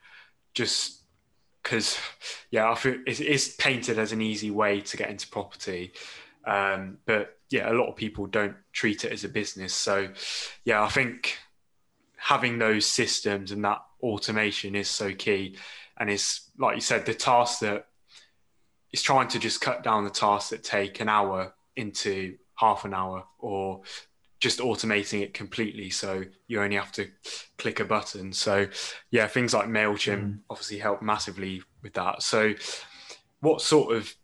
just because yeah I feel it is painted as an easy way to get into property. Um, but yeah a lot of people don't treat it as a business. So yeah I think having those systems and that automation is so key. And it's like you said the task that is trying to just cut down the tasks that take an hour into half an hour or just automating it completely. So you only have to click a button. So yeah things like mailchimp mm. obviously help massively with that. So what sort of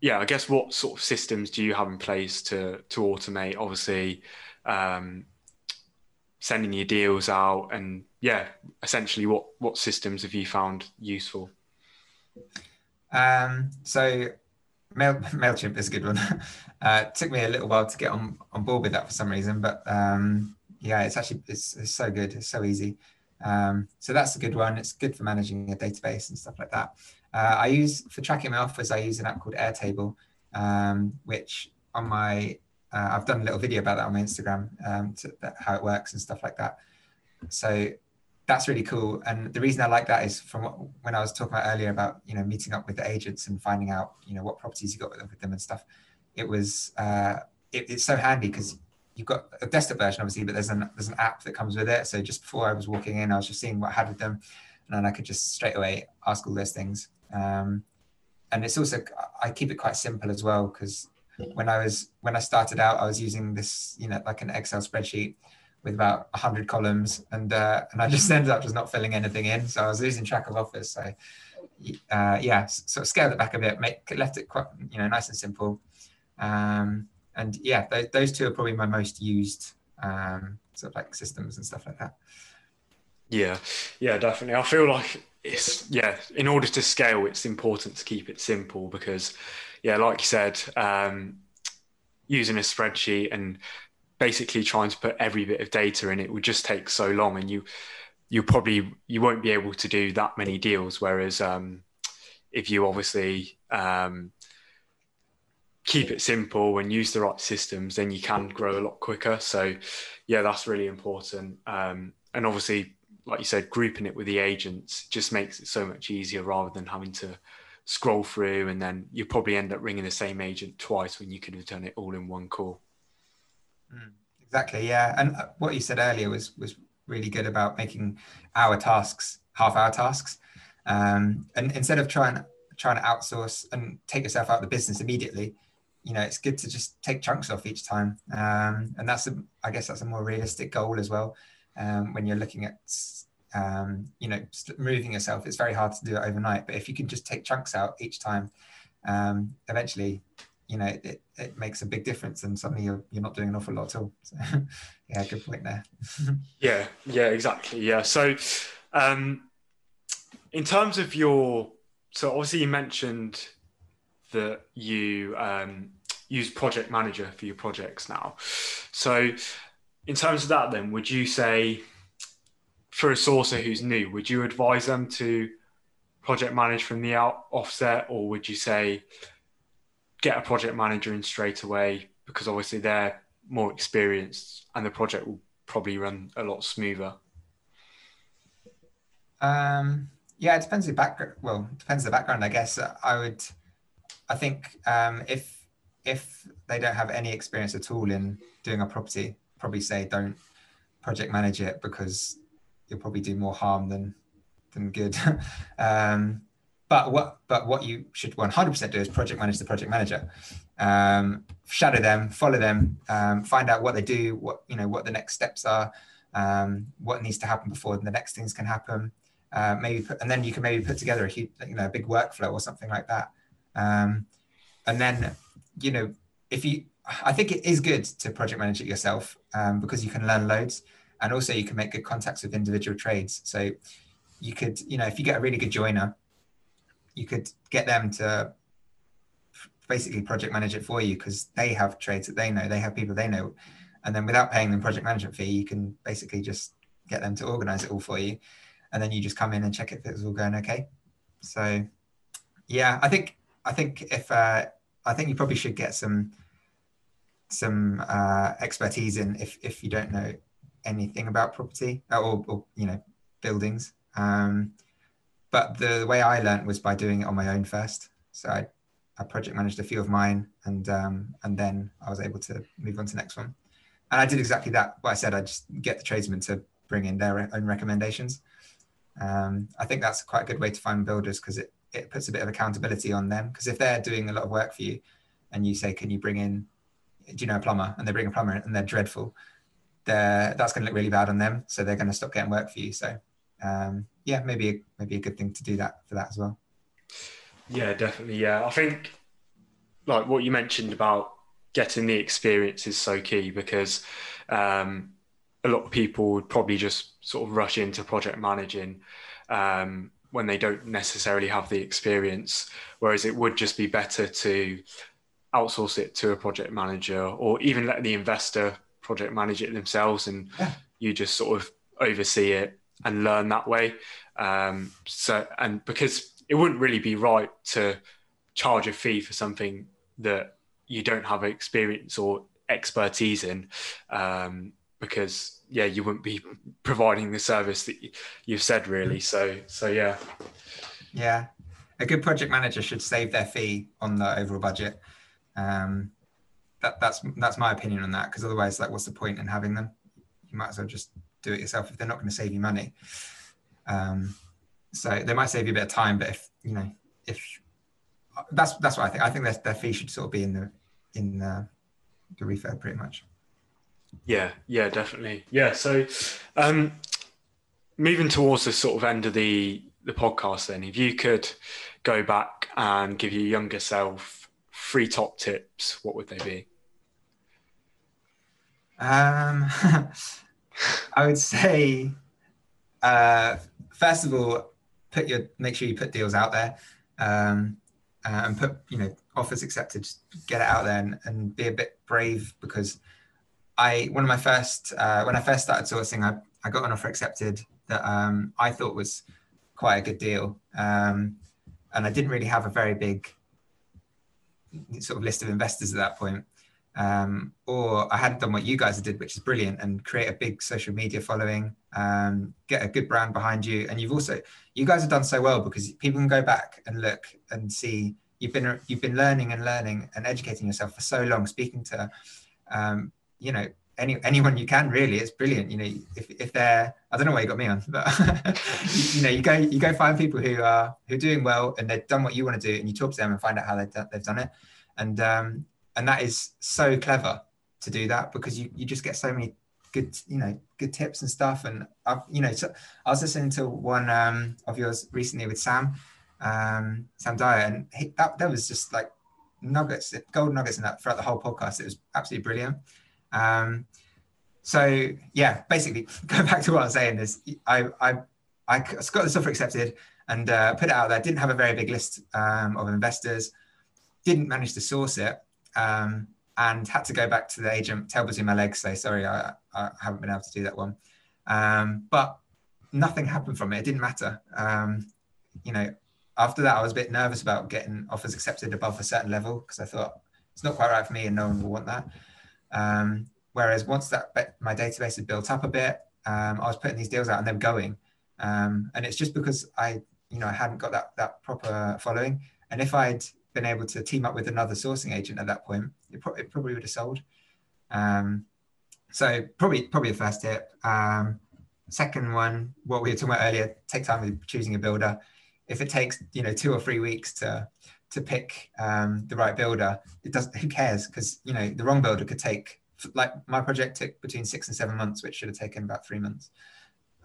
yeah i guess what sort of systems do you have in place to to automate? Obviously um, sending your deals out and yeah essentially what what systems have you found useful? Um, so Mail, Mailchimp is a good one. <laughs> uh, took me a little while to get on, on board with that for some reason, but um, yeah, it's actually it's, it's so good. It's so easy. Um, so that's a good one. It's good for managing a database and stuff like that. Uh, I use for tracking my offers. I use an app called Airtable, um, which on my uh, I've done a little video about that on my Instagram um, to, that, how it works and stuff like that. So that's really cool. And the reason I like that is from what, when I was talking about earlier about you know meeting up with the agents and finding out you know what properties you got with them and stuff. It was uh, it, it's so handy because you've got a desktop version obviously, but there's an there's an app that comes with it. So just before I was walking in, I was just seeing what I had with them, and then I could just straight away ask all those things. Um, and it's also I keep it quite simple as well because when I was when I started out, I was using this you know like an Excel spreadsheet with about 100 columns and uh, and I just ended up just not filling anything in so I was losing track of offers so uh, yeah sort of scaled it back a bit make left it quite you know nice and simple. Um, and yeah th- those two are probably my most used um, sort of like systems and stuff like that. Yeah yeah definitely. I feel like it's yeah in order to scale it's important to keep it simple because yeah like you said um, using a spreadsheet and basically trying to put every bit of data in it would just take so long and you you probably you won't be able to do that many deals. Whereas um, if you obviously um, keep it simple and use the right systems then you can grow a lot quicker. So yeah that's really important. Um, and obviously like you said grouping it with the agents just makes it so much easier rather than having to scroll through and then you probably end up ringing the same agent twice when you could have done it all in one call Mm, exactly. Yeah, and uh, what you said earlier was was really good about making our tasks half hour tasks, um, and instead of trying trying to outsource and take yourself out of the business immediately, you know, it's good to just take chunks off each time. Um, and that's, a, I guess, that's a more realistic goal as well. Um, when you're looking at, um, you know, moving yourself, it's very hard to do it overnight. But if you can just take chunks out each time, um, eventually, you know, it, it makes a big difference, and suddenly you're you're not doing an awful lot at all. So, <laughs> yeah, good point there. <laughs> yeah, yeah, exactly. Yeah. So, um, in terms of your, so obviously you mentioned that you um, use Project Manager for your projects now. So, in terms of that, then, would you say for a sourcer who's new, would you advise them to project manage from the out offset, or would you say get a project manager in straight away because obviously they're more experienced and the project will probably run a lot smoother? Um, yeah, it depends the background. Well, depends the background, I guess. I would, I think um, if if they don't have any experience at all in doing a property, probably say don't project manage it because you'll probably do more harm than than good. <laughs> um, but what but what you should 100% do is project manage the project manager. Um, shadow them, follow them, um, find out what they do, what you know, what the next steps are, um, what needs to happen before the next things can happen. Uh, maybe put, and then you can maybe put together a huge, you know, a big workflow or something like that. Um, and then, you know, if you, I think it is good to project manage it yourself um, because you can learn loads, and also you can make good contacts with individual trades. So you could, you know, if you get a really good joiner, you could get them to basically project manage it for you because they have trades that they know, they have people they know, and then without paying them project management fee, you can basically just get them to organize it all for you, and then you just come in and check if it's all going okay. So, yeah, I think I think if uh, I think you probably should get some some uh, expertise in if if you don't know anything about property or, or you know buildings. Um, but the way I learned was by doing it on my own first. So I, I project managed a few of mine, and um, and then I was able to move on to the next one. And I did exactly that. What I said, I just get the tradesmen to bring in their own recommendations. Um, I think that's quite a good way to find builders because it it puts a bit of accountability on them. Because if they're doing a lot of work for you, and you say, "Can you bring in, do you know a plumber?" and they bring a plumber and they're dreadful, they're, that's going to look really bad on them. So they're going to stop getting work for you. So um, yeah, maybe maybe a good thing to do that for that as well. Yeah, definitely. Yeah, I think like what you mentioned about getting the experience is so key because um, a lot of people would probably just sort of rush into project managing um, when they don't necessarily have the experience. Whereas it would just be better to outsource it to a project manager or even let the investor project manage it themselves and yeah. you just sort of oversee it and learn that way. Um, so, and because it wouldn't really be right to charge a fee for something that you don't have experience or expertise in, um, because yeah, you wouldn't be providing the service that you've said really. So, so yeah, yeah, a good project manager should save their fee on the overall budget. Um, that, that's that's my opinion on that because otherwise, like, what's the point in having them? You might as well just do it yourself if they're not going to save you money. Um, so they might save you a bit of time, but if you know, if that's that's what I think. I think their their fee should sort of be in the in the, the refurb pretty much. Yeah, yeah, definitely. Yeah. So, um, moving towards the sort of end of the the podcast, then, if you could go back and give your younger self three top tips, what would they be? Um, <laughs> I would say, uh, first of all, put your make sure you put deals out there, um, uh, and put you know offers accepted. Get it out there and, and be a bit brave because I one of my first uh, when I first started sourcing, I, I got an offer accepted that um, I thought was quite a good deal, um, and I didn't really have a very big sort of list of investors at that point um, or I hadn't done what you guys did, which is brilliant, and create a big social media following, um, get a good brand behind you, and you've also you guys have done so well because people can go back and look and see you've been you've been learning and learning and educating yourself for so long, speaking to um, you know any anyone you can really. It's brilliant you know if, if they're i don't know why you got me on <laughs> but you, <laughs> you, know you go you go find people who are who are doing well and they've done what you want to do and you talk to them and find out how they've done, they've done it. And um and that is so clever to do that because you you just get so many good you know good tips and stuff. And I've you know so I was listening to one um of yours recently with Sam um Sam Dyer and he, that that was just like nuggets gold nuggets in that throughout the whole podcast. It was absolutely brilliant. Um so yeah basically <laughs> going back to what I was saying is I I I got the software accepted and uh, put it out there. Didn't have a very big list um, of investors. Didn't manage to source it um, and had to go back to the agent, tail between my legs, say, sorry, I, I haven't been able to do that one. Um, but nothing happened from it. It didn't matter. Um, you know, after that, I was a bit nervous about getting offers accepted above a certain level because I thought it's not quite right for me and no one will want that. Um, whereas once that my database had built up a bit, um, I was putting these deals out and they were going. Um, and it's just because I, you know, I hadn't got that that proper following. And if I'd been able to team up with another sourcing agent at that point, it, pro- it probably would have sold. Um, so probably probably the first tip. Um, second one, what we were talking about earlier, take time with choosing a builder. If it takes you know two or three weeks to to pick um, the right builder, it doesn't. Who cares? Because you know the wrong builder could take like my project took between six and seven months, which should have taken about three months.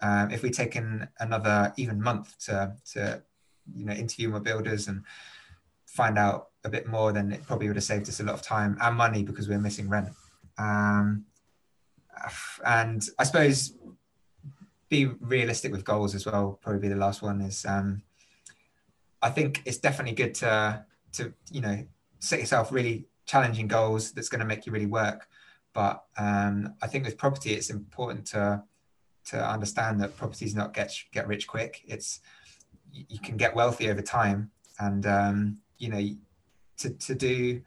Um, if we'd taken another even month to to you know interview more builders and find out a bit more, then it probably would have saved us a lot of time and money because we're missing rent. Um, and I suppose be realistic with goals as well. Probably be the last one is. Um, I think it's definitely good to to you know set yourself really challenging goals that's going to make you really work. But um, I think with property, it's important to to understand that property is not get get rich quick. It's you can get wealthy over time, and um, you know to, to do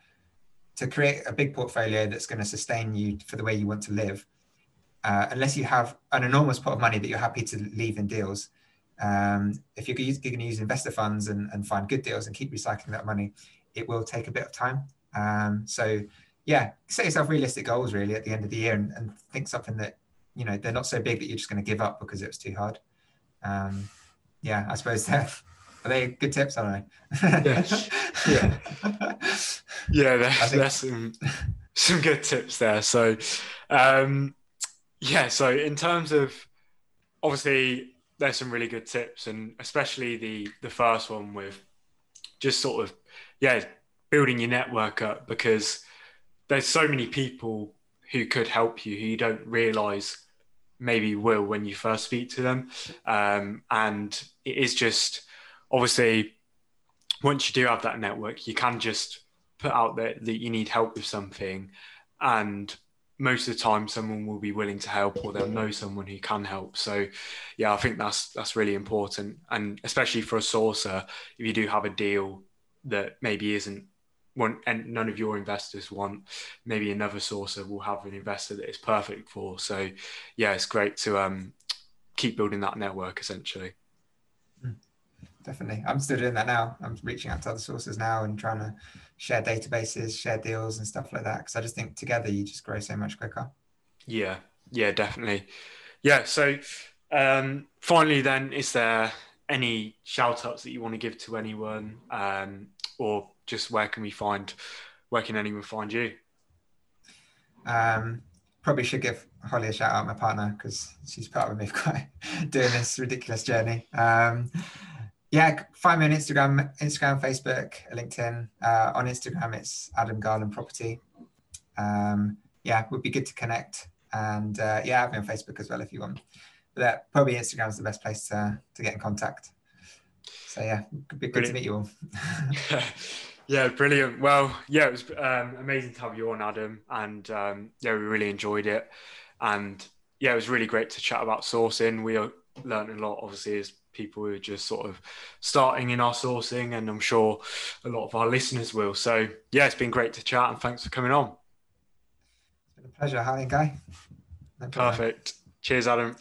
to create a big portfolio that's going to sustain you for the way you want to live uh, unless you have an enormous pot of money that you're happy to leave in deals. Um, if you're, going to use investor funds and, and, find good deals and keep recycling that money it will take a bit of time. Um, so yeah set yourself realistic goals really at the end of the year and, and think something that you know they're not so big that you're just going to give up because it was too hard. Um, yeah i suppose <laughs> that are they good tips? I don't know. yeah, <laughs> yeah, yeah. There's, there's some some good tips there. So, um, yeah. So in terms of obviously, there's some really good tips, and especially the the first one with just sort of yeah building your network up because there's so many people who could help you who you don't realize maybe will when you first speak to them um, and it is just obviously, once you do have that network, you can just put out there that you need help with something, and most of the time, someone will be willing to help, or they'll know someone who can help. So, yeah, I think that's that's really important, and especially for a sourcer, if you do have a deal that maybe isn't one and none of your investors want maybe another sourcer will have an investor that is perfect for. So yeah it's great to um keep building that network essentially definitely. I'm still doing that now. I'm reaching out to other sources now and trying to share databases, share deals and stuff like that. Because I just think together you just grow so much quicker. Yeah, yeah, definitely. Yeah. So um, finally, then, is there any shout outs that you want to give to anyone, um, or just where can we find, where can anyone find you? Um, probably should give Holly a shout out, my partner, because she's part of me <laughs> quite doing this ridiculous journey. Um, yeah, find me on Instagram, Instagram, Facebook, LinkedIn. Uh, on Instagram, it's Adam Garland Property. Um, yeah, would be good to connect. And uh, yeah, me on Facebook as well if you want. But uh, probably Instagram is the best place to, to get in contact. So yeah, it'd be good brilliant. to meet you all. <laughs> <laughs> yeah, brilliant. Well, yeah, it was um, amazing to have you on, Adam. And um, yeah, we really enjoyed it. And yeah, it was really great to chat about sourcing. We learned a lot, obviously, as people who are just sort of starting in our sourcing, and I'm sure a lot of our listeners will. So, yeah, it's been great to chat, and thanks for coming on. It's been a pleasure. Hi, Guy. No Perfect. Cheers, Adam.